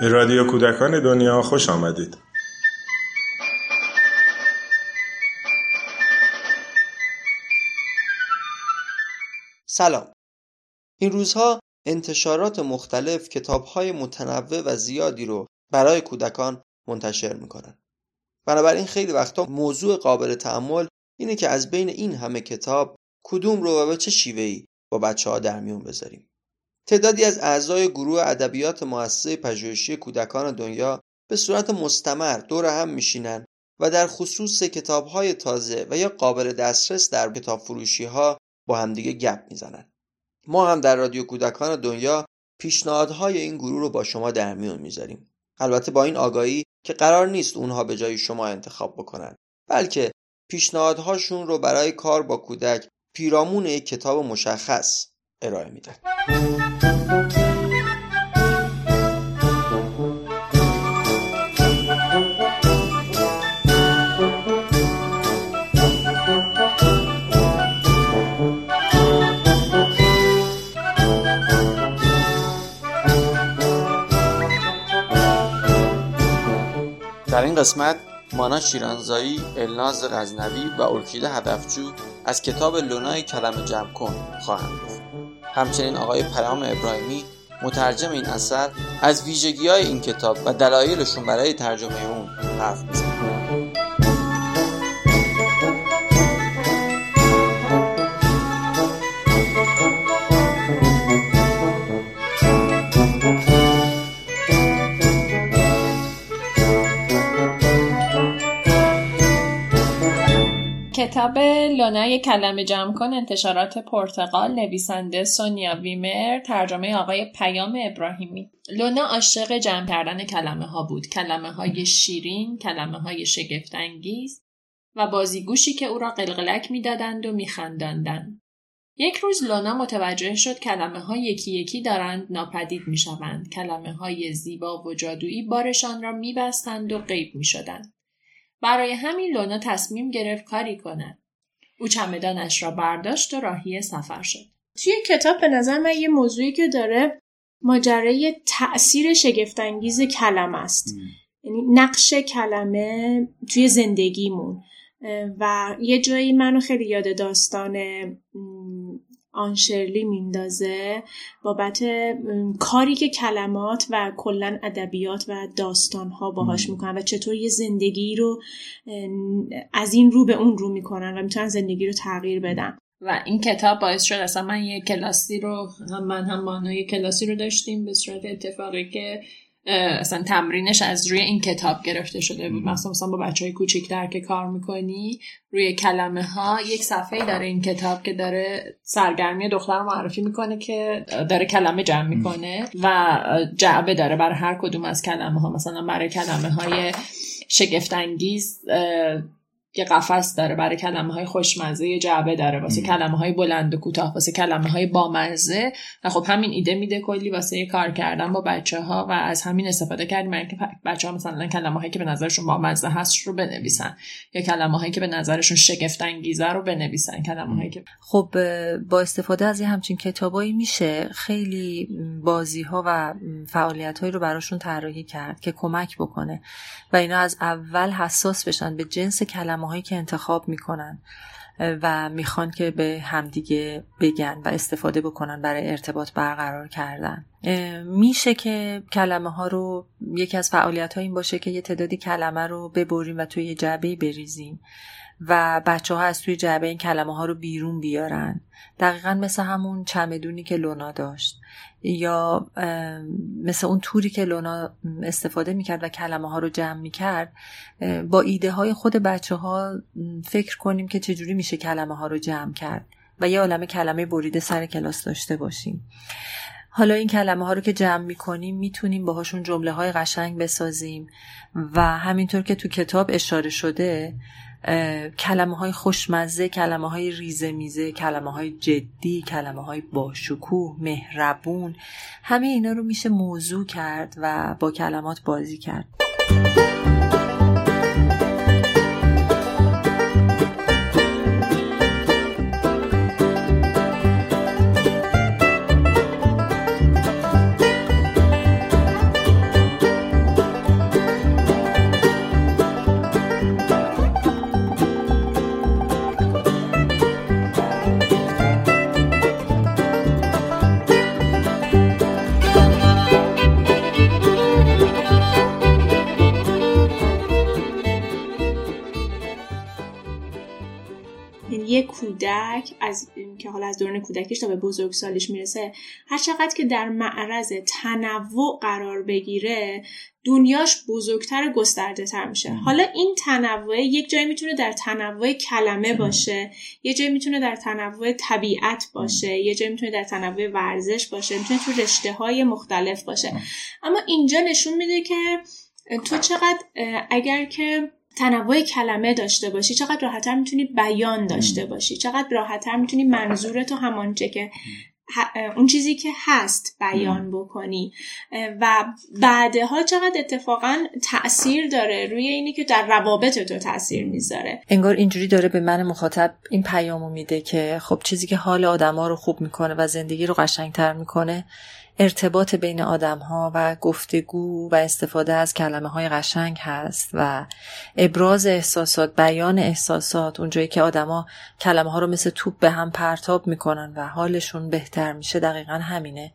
به رادیو کودکان دنیا خوش آمدید. سلام. این روزها انتشارات مختلف کتابهای متنوع و زیادی رو برای کودکان منتشر می‌کنن. بنابراین خیلی وقتا موضوع قابل تعمل اینه که از بین این همه کتاب کدوم رو و به چه شیوهی با بچه ها در میون بذاریم. تعدادی از اعضای گروه ادبیات مؤسسه پژوهشی کودکان دنیا به صورت مستمر دور هم میشینن و در خصوص کتابهای تازه و یا قابل دسترس در کتاب فروشی ها با همدیگه گپ می‌زنن. ما هم در رادیو کودکان دنیا پیشنهادهای این گروه رو با شما در میون می‌ذاریم. البته با این آگاهی که قرار نیست اونها به جای شما انتخاب بکنن بلکه پیشنهادهاشون رو برای کار با کودک پیرامون یک کتاب مشخص ارائه میدن. در این قسمت مانا شیرانزایی، الناز غزنوی و ارکیده هدفجو از کتاب لونای کلم جمع کن خواهند گفت. همچنین آقای پیام ابراهیمی مترجم این اثر از ویژگی های این کتاب و دلایلشون برای ترجمه اون حرف می‌زنند. کتاب لونای کلمه جمع کن انتشارات پرتغال نویسنده سونیا ویمر ترجمه آقای پیام ابراهیمی لونا عاشق جمع کردن کلمه ها بود کلمه های شیرین کلمه های شگفتانگیز و بازیگوشی که او را قلقلک می‌دادند و میخنداندند یک روز لونا متوجه شد کلمه ها یکی یکی دارند ناپدید می شوند. کلمه های زیبا و جادویی بارشان را می بستند و غیب می شدند. برای همین لونا تصمیم گرفت کاری کند. او چمدانش را برداشت و راهی سفر شد. توی کتاب به نظر من یه موضوعی که داره ماجرای تأثیر شگفتانگیز کلمه است. یعنی نقش کلمه توی زندگیمون و یه جایی منو خیلی یاد داستان آنشرلی میندازه بابت کاری که کلمات و کلا ادبیات و داستان ها باهاش می‌کنن و چطور یه زندگی رو از این رو به اون رو می‌کنن و می‌تونن زندگی رو تغییر بدن. و این کتاب باعث شد اصلا من یه کلاسی رو هم من هم مانا یه کلاسی رو داشتیم به صورت اتفاقی که اصلا تمرینش از روی این کتاب گرفته شده بود. مثلا مثلا با بچه های کوچیکتر که کار می‌کنی روی کلمه ها یک صفحه داره این کتاب که داره سرگرمی دختر معرفی می‌کنه که داره کلمه جمع می‌کنه و جعبه داره برای هر کدوم از کلمه ها مثلا برای کلمه های شگفتانگیز یه قفس داره برای کلمه های خوشمزه یه جعبه داره واسه کلمه های بلند و کوتاه واسه کلمه های بامزه. و خب همین ایده میده کلی واسه کار کردن با بچه ها و از همین استفاده کردیم. که بچه ها مثلا کلمه هایی که به نظرشون بامزه هست رو بنویسن یا کلمه هایی که به نظرشون شگفت انگیزه رو بنویسن. کلمه هایی که خب با استفاده از یه همچین کتابایی میشه خیلی بازی ها و فعالیت هایی رو براشون طراحی کرد که کمک بکنه و اینا از اول حساس بشن به جنس کلمه هایی که انتخاب می‌کنن و می‌خوان که به همدیگه بگن و استفاده بکنن برای ارتباط برقرار کردن. میشه که کلمه ها رو یکی از فعالیت ها این باشه که یه تعدادی کلمه رو ببریم و توی یه جعبه بریزیم. و بچه ها از توی جعبه این کلمه ها رو بیرون بیارن. دقیقا مثل همون چمدونی که لونا داشت. یا مثل اون توری که لونا استفاده می‌کرد و کلمه ها رو جمع می‌کرد با ایده های خود بچه ها فکر کنیم که چجوری میشه کلمه ها رو جمع کرد و یه عالم کلمه بریده سر کلاس داشته باشیم. حالا این کلمه ها رو که جمع می‌کنیم می‌تونیم باهاشون جمله های قشنگ بسازیم و همینطور که تو کتاب اشاره شده کلمه های خوشمزه کلمه های ریزه میزه کلمه های جدی کلمه های باشکوه مهربون همه اینا رو میشه موضوع کرد و با کلمات بازی کرد. کودک از که حالا از دوران کودکیش تا به بزرگسالیش می‌رسه هر چقدر که در معرض تنوع قرار بگیره دنیاش بزرگتر گسترده تر میشه. حالا این تنوع یک جایی می‌تونه در تنوع کلمه باشه یه جایی می‌تونه در تنوع طبیعت باشه یه جایی می‌تونه در تنوع ورزش باشه می‌تونه تو رشته های مختلف باشه. اما اینجا نشون میده که تو چقدر اگر که تنوع کلمه داشته باشی چقدر راحتتر می‌تونی بیان داشته باشی چقدر راحتتر می‌تونی منظورتو همانچه که اون چیزی که هست بیان بکنی. و بعدها چقدر اتفاقا تاثیر داره روی اینی که در روابط تو تاثیر می‌ذاره. انگار اینجوری داره به من مخاطب این پیامو میده که خب چیزی که حال آدما رو خوب می‌کنه و زندگی رو قشنگتر می‌کنه ارتباط بین آدم ها و گفتگو و استفاده از کلمه های قشنگ هست و ابراز احساسات بیان احساسات اونجایی که آدما کلمه ها رو مثل توپ به هم پرتاب می‌کنن و حالشون بهتر میشه دقیقا همینه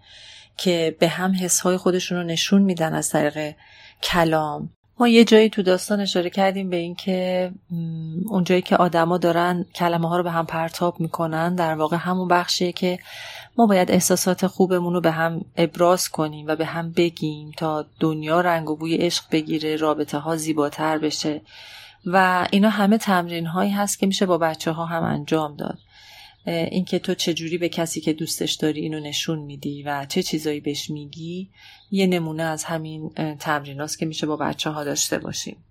که به هم حس های خودشون رو نشون میدن از طریق کلام. ما یه جایی تو داستان اشاره کردیم به اینکه اونجایی که آدما دارن کلمه ها رو به هم پرتاب می‌کنن در واقع همون بخشیه که ما باید احساسات خوبمون رو به هم ابراز کنیم و به هم بگیم تا دنیا رنگ و بوی عشق بگیره رابطه ها زیباتر بشه. و اینا همه تمرین هایی هست که میشه با بچه ها هم انجام داد. اینکه تو چجوری به کسی که دوستش داری اینو نشون میدی و چه چیزایی بهش میگی یه نمونه از همین تمرین که میشه با بچه ها داشته باشیم.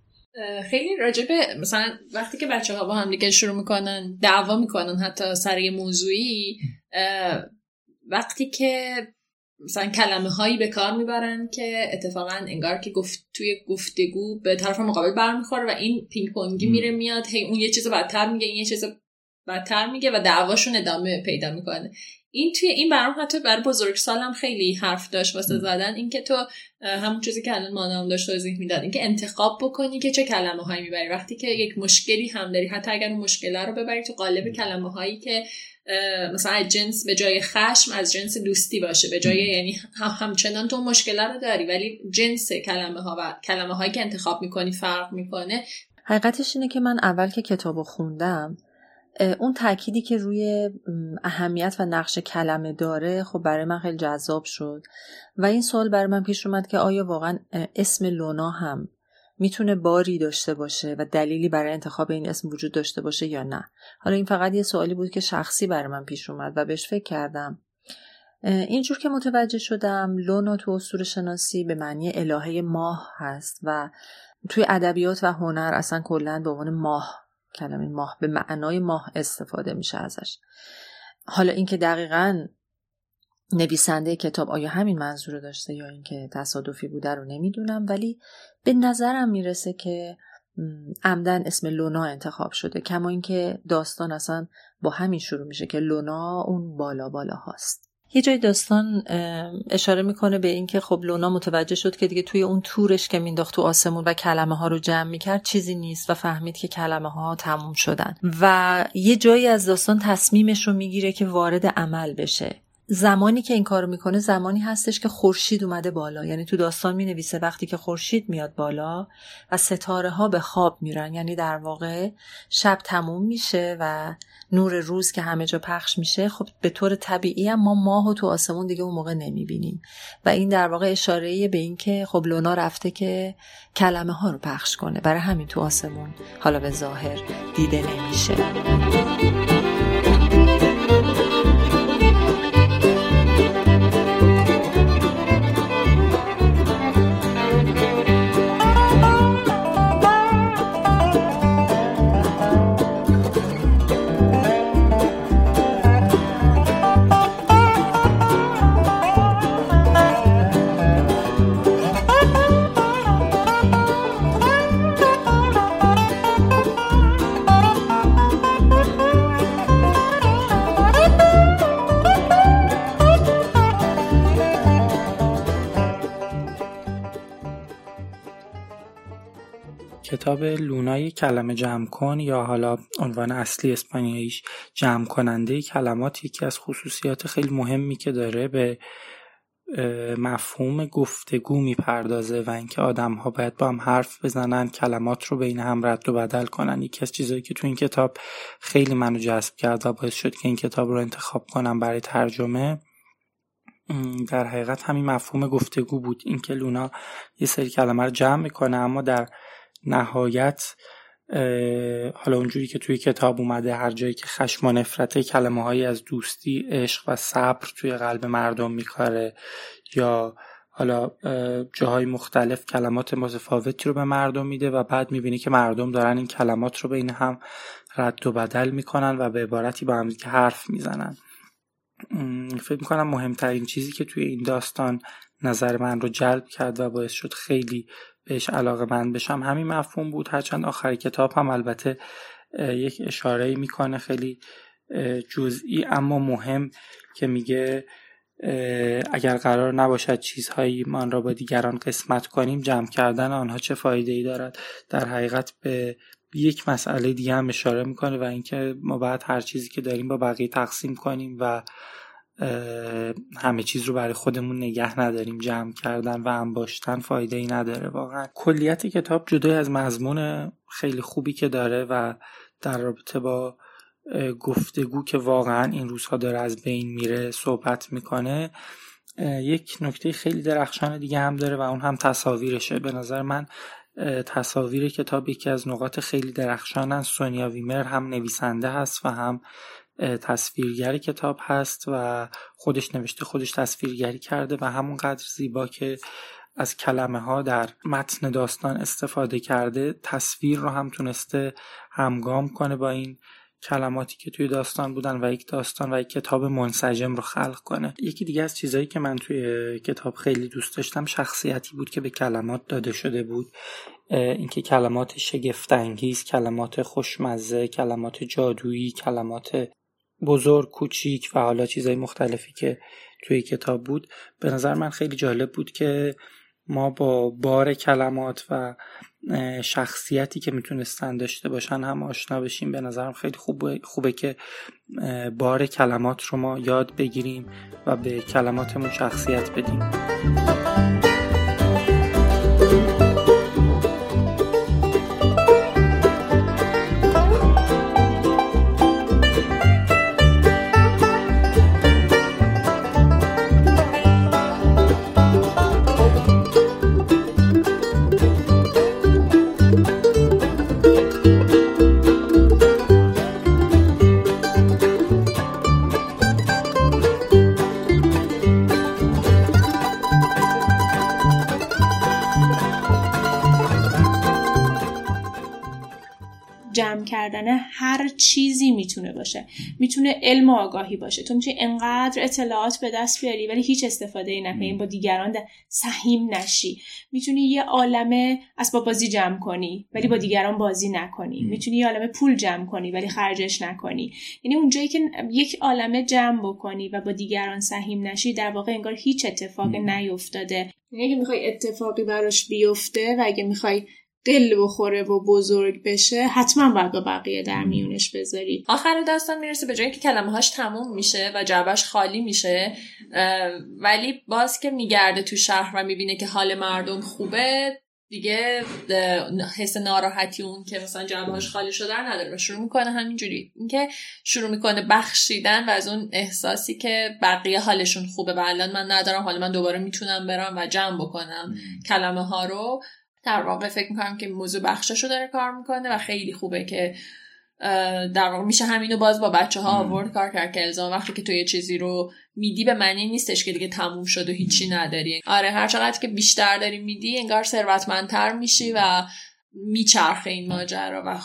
خیلی راجبه مثلا وقتی که بچه ها با هم دیگه شروع می‌کنن دعوا می‌کنن حتی سر یه موضوعی وقتی که مثلا کلمه هایی به کار می‌برن که اتفاقا انگار که گفت توی گفتگو به طرف مقابل برمیخوره و این پینگ پونگی میره میاد هی اون یه چیز بدتر میگه این یه چیز بدتر میگه و دعواشون ادامه پیدا می‌کنه. این توی این برام حتی برای بزرگ سالم خیلی حرف داشت واسه زدن. اینکه تو همون چیزی که الان مانام داشت توضیح می‌داد. اینکه انتخاب بکنی که چه کلمه هایی می‌بری. وقتی که یک مشکلی هم داری حتی اگر اون مشکله رو ببری تو قالب کلمه هایی که مثلا جنس به جای خشم از جنس دوستی باشه. به جای یعنی همچنان تو مشکل رو داری. ولی جنس کلمه ها و کلمه هایی که انتخاب می‌کنی فرق می‌کنه. حقیقتش اینه که من اول که کتاب خوندم اون تأکیدی که روی اهمیت و نقش کلمه داره خب برای من خیلی جذاب شد. و این سوال برای من پیش اومد که آیا واقعا اسم لونا هم می‌تونه باری داشته باشه و دلیلی برای انتخاب این اسم وجود داشته باشه یا نه؟ حالا این فقط یه سوالی بود که شخصی برای من پیش اومد و بهش فکر کردم. اینجور که متوجه شدم لونا تو اصول شناسی به معنی الهه ماه هست و توی ادبیات و هنر اصلا کلا به عنوان ماه کلمه ماه به معنای ماه استفاده میشه ازش. حالا اینکه دقیقا نویسنده کتاب آیا همین منظور داشته یا اینکه تصادفی بوده رو نمی‌دونم ولی به نظرم می‌رسه که عمدن اسم لونا انتخاب شده. کما اینکه داستان اصلا با همین شروع میشه که لونا اون بالا بالا هاست یه جای داستان اشاره می‌کنه به اینکه خب لونا متوجه شد که دیگه توی اون تورش که مینداخت تو آسمون و کلمه ها رو جمع می‌کرد چیزی نیست و فهمید که کلمه ها تموم شدن. و یه جایی از داستان تصمیمش رو می‌گیره که وارد عمل بشه. زمانی که این کارو می‌کنه زمانی هستش که خورشید اومده بالا. یعنی تو داستان می‌نویسه وقتی که خورشید میاد بالا و ستاره ها به خواب میرن. یعنی در واقع شب تموم میشه و نور روز که همه جا پخش میشه خب به طور طبیعی هم ما ماه و تو آسمون دیگه اون موقع نمی‌بینیم. و این در واقع اشاره به این که خب لونا رفته که کلمه ها رو پخش کنه. برای همین تو آسمون حالا به ظاهر دیده نمیشه. کتاب لونای کلمه جمع کن یا حالا عنوان اصلی اسپانیاییش جمع کننده کلمات یکی از خصوصیات خیلی مهمی که داره به مفهوم گفتگو می‌پردازه و اینکه آدم ها باید با هم حرف بزنن کلمات رو بین هم رد و بدل کنن. یکی از چیزهایی که تو این کتاب خیلی منو جذب کرد و باعث شد که این کتاب رو انتخاب کنم برای ترجمه در حقیقت همین مفهوم گفتگو بود. اینکه لونا یه سری کلمه رو جمع می‌کنه اما در نهایت حالا اونجوری که توی کتاب اومده هر جایی که خشم و نفرت کلمه هایی از دوستی عشق و صبر توی قلب مردم میکاره یا حالا جاهای مختلف کلمات متفاوتی رو به مردم میده و بعد می‌بینی که مردم دارن این کلمات رو بین هم رد و بدل می‌کنن و به عبارتی با هم حرف می‌زنن. فکر می‌کنم مهمترین چیزی که توی این داستان نظر من رو جلب کرد و باعث شد خیلی بهش علاقه من بشم. همین مفهوم بود. هرچند آخر کتاب هم البته یک اشاره می‌کنه خیلی جزئی اما مهم که میگه اگر قرار نباشد چیزهایی من را با دیگران قسمت کنیم جمع کردن آنها چه فایده ای دارد؟ در حقیقت به یک مسئله دیگه هم اشاره می‌کنه و اینکه ما باید هر چیزی که داریم با بقیه تقسیم کنیم و همه چیز رو برای خودمون نگه نداریم جمع کردن و انباشتن فایده ای نداره واقعا. کلیت کتاب جدای از مضمون خیلی خوبی که داره و در رابطه با گفتگو که واقعا این روزها داره از بین میره صحبت می‌کنه یک نکته خیلی درخشان دیگه هم داره و اون هم تصاویرشه. به نظر من تصاویر کتاب یکی از نقاط خیلی درخشانن. سونیا ویمر هم نویسنده هست و هم تصویرگر کتاب هست و خودش نوشته خودش تصویرگری کرده و همونقدر زیبا که از کلمه ها در متن داستان استفاده کرده تصویر رو هم تونسته همگام کنه با این کلماتی که توی داستان بودن و یک داستان و یک کتاب منسجم رو خلق کنه. یکی دیگه از چیزهایی که من توی کتاب خیلی دوست داشتم شخصیتی بود که به کلمات داده شده بود. اینکه کلمات شگفتانگیز کلمات خوشمزه کلمات جادویی کلمات بزرگ کوچیک و حالا چیزهای مختلفی که توی کتاب بود. به نظر من خیلی جالب بود که ما با بار کلمات و شخصیتی که می‌تونستن داشته باشن هم آشنا بشیم. به نظرم خیلی خوبه, خوبه که بار کلمات رو ما یاد بگیریم و به کلماتمون شخصیت بدیم. باشه. می‌تونه علم و آگاهی باشه. تو می‌تونی انقدر اطلاعات به دست بیاری ولی هیچ استفاده ای نکنی. با دیگران سهیم نشی. می‌تونی یه عالمه اسباب بازی جمع کنی ولی با دیگران بازی نکنی. می‌تونی یه عالمه پول جمع کنی ولی خرجش نکنی. یعنی اونجایی که یک عالمه جمع بکنی و با دیگران سهیم نشی در واقع انگار هیچ اتفاق نیفتاده. یعنی اگه می‌خوای اتفاقی براش بیفته و اگه می‌خوای دل بخوره و بزرگ بشه حتما باید با بقیه در میونش بذاری. آخر داستان می‌رسه به جایی که کلمه هاش تموم میشه و جعبش خالی میشه ولی باز که میگرده تو شهر و می‌بینه که حال مردم خوبه دیگه حس ناراحتی اون که مثلا جعبهاش خالی شده نداره و شروع می‌کنه همینجوری. اینکه شروع می‌کنه بخشیدن و از اون احساسی که بقیه حالشون خوبه و الان من ندارم حالا من دوباره می‌تونم برم و جمع بکنم کلمه ها رو. در واقع فکر می‌کنم که موضوع بخشش رو داره کار می‌کنه و خیلی خوبه که در واقع میشه همینو باز با بچه ها آورد کار کرد که الزام وقتی که تو یه چیزی رو میدی به معنی نیستش که دیگه تموم شد و هیچی نداری. آره هر چقدر که بیشتر داری میدی انگار ثروتمندتر میشی و میچرخه این ماجرا و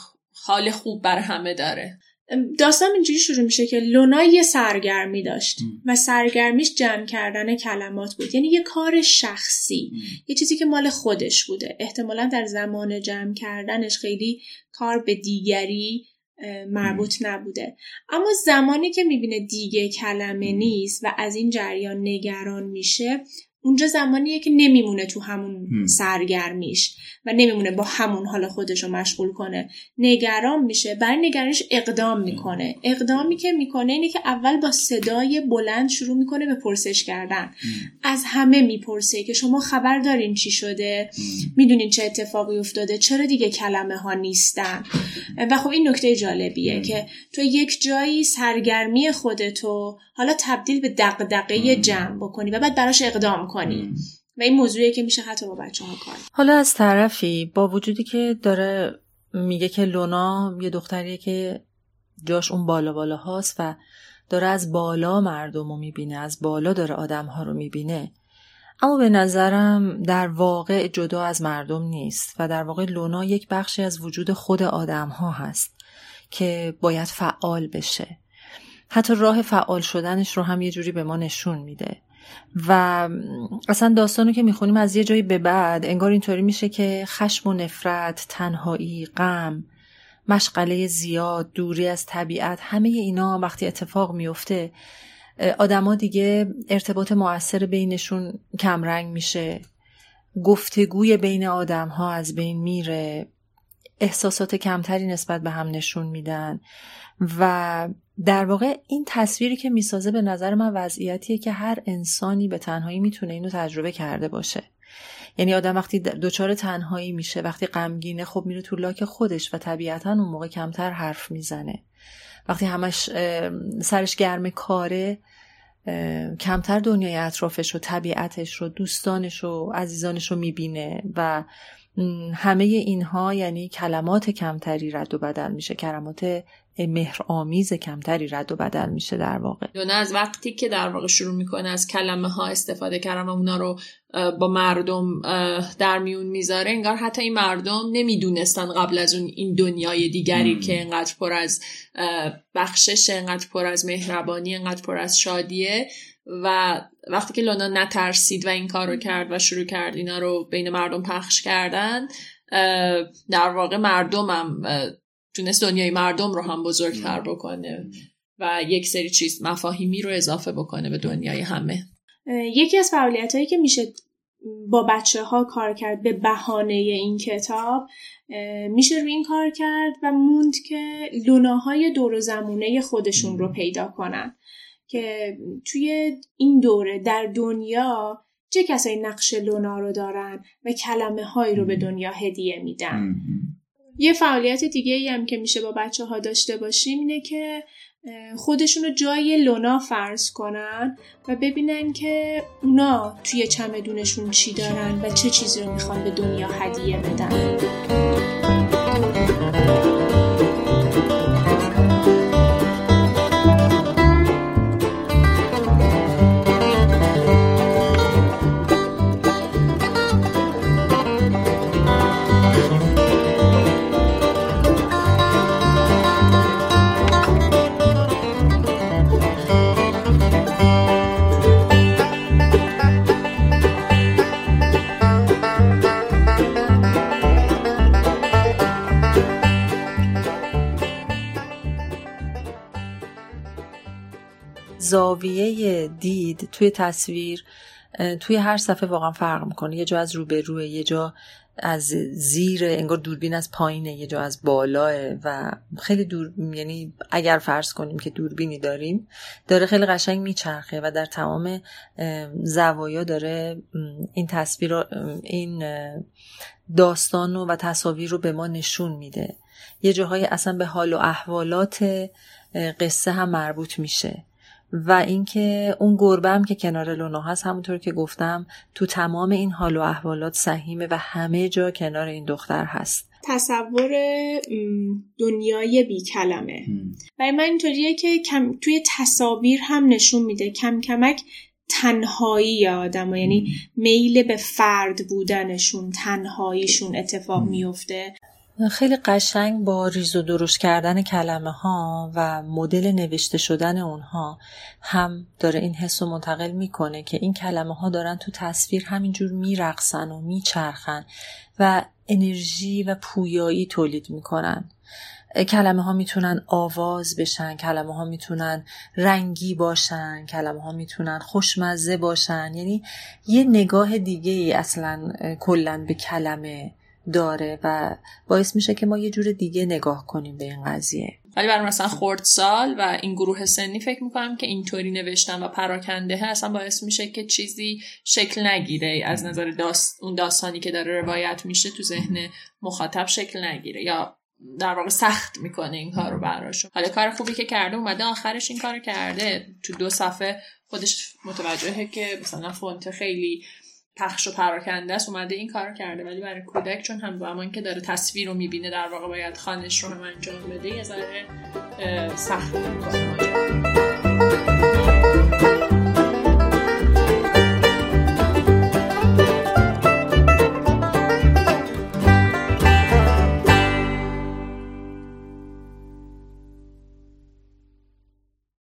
حال خوب بر همه داره. داستان اینجوری شروع میشه که لونا یه سرگرمی داشت و سرگرمیش جمع کردن کلمات بود. یعنی یه کار شخصی یه چیزی که مال خودش بوده. احتمالا در زمان جمع کردنش خیلی کار به دیگری مربوط نبوده. اما زمانی که می‌بینه دیگه کلمه نیست و از این جریان نگران میشه اونجا زمانیه که نمیمونه تو همون سرگرمیش و نمیمونه با همون حال خودش رو مشغول کنه. نگران میشه. برای نگرانش اقدام می‌کنه. اقدامی که می‌کنه اینه که اول با صدای بلند شروع می‌کنه به پرسش کردن. از همه می‌پرسه که شما خبر دارین چی شده؟ می‌دونین چه اتفاقی افتاده؟ چرا دیگه کلمه ها نیستن؟ و خب این نکته جالبیه که تو یک جایی سرگرمی خودتو حالا تبدیل به دقدقه جمع بکنی و بعد براش اقدام کنی و این موضوعیه که میشه حتی با بچه ها کار حالا از طرفی با وجودی که داره میگه که لونا یه دختریه که جاش اون بالا بالا هاست و داره از بالا مردم رو می‌بینه از بالا داره آدم ها رو می‌بینه. اما به نظرم در واقع جدا از مردم نیست و در واقع لونا یک بخشی از وجود خود آدم ها هست که باید فعال بشه. حتی راه فعال شدنش رو هم یه جوری به ما نشون میده. و اصلا داستانو که می‌خونیم از یه جایی به بعد انگار اینطوری میشه که خشم و نفرت تنهایی غم مشغله زیاد دوری از طبیعت همه اینا وقتی اتفاق میفته آدما دیگه ارتباط موثر بینشون کمرنگ میشه. گفتگوی بین آدم ها از بین میره. احساسات کمتری نسبت به هم نشون میدن. و در واقع این تصویری که می‌سازه به نظر من وضعیتیه که هر انسانی به تنهایی می‌تونه اینو تجربه کرده باشه. یعنی آدم وقتی دچار تنهایی میشه وقتی غمگینه خب میره تو لاک خودش و طبیعتا اون موقع کمتر حرف می‌زنه. وقتی همش سرش گرم کاره کمتر دنیای اطرافش رو طبیعتش رو دوستانش رو عزیزانش رو می‌بینه و همه اینها یعنی کلمات کمتری رد و بدل میشه کلمات مهر آمیز کمتری رد و بدل میشه در واقع. دونه از وقتی که در واقع شروع می‌کنه از کلمه ها استفاده کردن و اونا رو با مردم در میون می‌ذاره انگار حتی این مردم نمی‌دونستن قبل از اون این دنیای دیگری که انقدر پر از بخشش انقدر پر از مهربانی انقدر پر از شادیه. و وقتی که لونا نترسید و این کار رو کرد و شروع کرد اینا رو بین مردم پخش کردن در واقع مردمم تونست دنیای مردم رو هم بزرگتر بکنه و یک سری چیز مفاهیمی رو اضافه بکنه به دنیای همه. یکی از فعالیت هایی که میشه با بچه ها کار کرد به بهانه این کتاب میشه روی این کار کرد و موند که لوناهای دور و زمونه خودشون رو پیدا کنن. که توی این دوره در دنیا چه کسایی نقش لونا رو دارن و کلمه هایی رو به دنیا هدیه میدن؟ یه فعالیت دیگه ای هم که میشه با بچه ها داشته باشیم اینه که خودشون رو جای لونا فرض کنن و ببینن که اونا توی چمدونشون چی دارن و چه چیزی رو می‌خوان به دنیا هدیه بدن. زاویه دید توی تصویر توی هر صفحه واقعا فرق می‌کنه. یه جا از روبروه یه جا از زیر انگار دوربین از پایینه یه جا از بالاه و خیلی دور یعنی اگر فرض کنیم که دوربینی داریم داره خیلی قشنگ میچرخه و در تمام زوایا داره این تصویر این داستان و تصاویر رو به ما نشون میده. یه جاهای اصلا به حال و احوالات قصه هم مربوط میشه. و اینکه اون گربه هم که کنار لونا هست همونطور که گفتم تو تمام این حال و احوالات سهیمه و همه جا کنار این دختر هست. تصور دنیای بی کلمه برای من اینطوریه که کم توی تصاویر هم نشون میده کم کمک تنهایی آدم یعنی میل به فرد بودنشون تنهاییشون اتفاق میفته خیلی قشنگ با ریز و درشت کردن کلمه ها و مدل نوشته شدن اونها هم داره این حس رو منتقل می‌کنه که این کلمه ها دارن تو تصویر همینجور میرقصن و میچرخن و انرژی و پویایی تولید می‌کنن. کلمه ها می‌تونن آواز بشن کلمه ها می‌تونن رنگی باشن کلمه ها می‌تونن خوشمزه باشن. یعنی یه نگاه دیگه ای اصلا کلا به کلمه داره و باعث میشه که ما یه جور دیگه نگاه کنیم به این قضیه. ولی برای مثلا خردسال و این گروه سنی فکر می‌کنم که اینطوری نوشتن و پراکنده اصلا باعث میشه که چیزی شکل نگیره از نظر داست... اون داستانی که داره روایت میشه تو ذهن مخاطب شکل نگیره یا در واقع سخت می‌کنه این کار رو براشون. حالا کار خوبی که کرده اومده آخرش این کار کرده. تو دو صفحه خودش متوجهه که مثلا فونت خیلی پخش و پراکنده است اومده این کار کرده. ولی برای کودک چون هم زمان که داره تصویر رو می‌بینه در واقع باید خانش رو هم انجام بده یه ذره سخت.